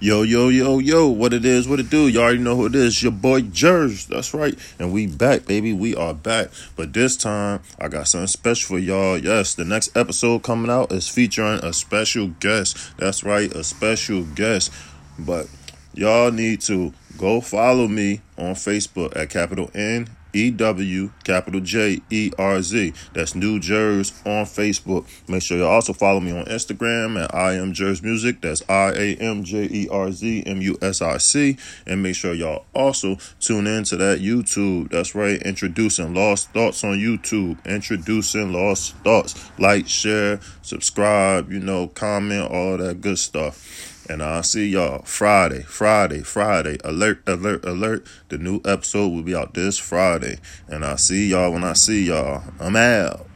Yo, yo, yo, yo, what it is, what it do. You all already know who it is. Your boy Jerz. That's right. And we back, baby. We are back. But this time, I got something special for y'all. Yes, the next episode coming out is featuring a special guest. That's right, a special guest. But y'all need to go follow me on Facebook at capital N E W capital J E R Z. That's New Jerz on Facebook. Make sure you also follow me on Instagram at I am Jerz Music. That's I A M J E R Z M U S I C. And make sure y'all also tune in to that YouTube. That's right, introducing Lost Thoughts on YouTube. Introducing Lost Thoughts. Like, share, subscribe, you know, comment, all that good stuff. And I'll see y'all Friday, Friday, Friday. Alert, alert, alert. The new episode will be out this Friday. And I'll see y'all when I see y'all. I'm out.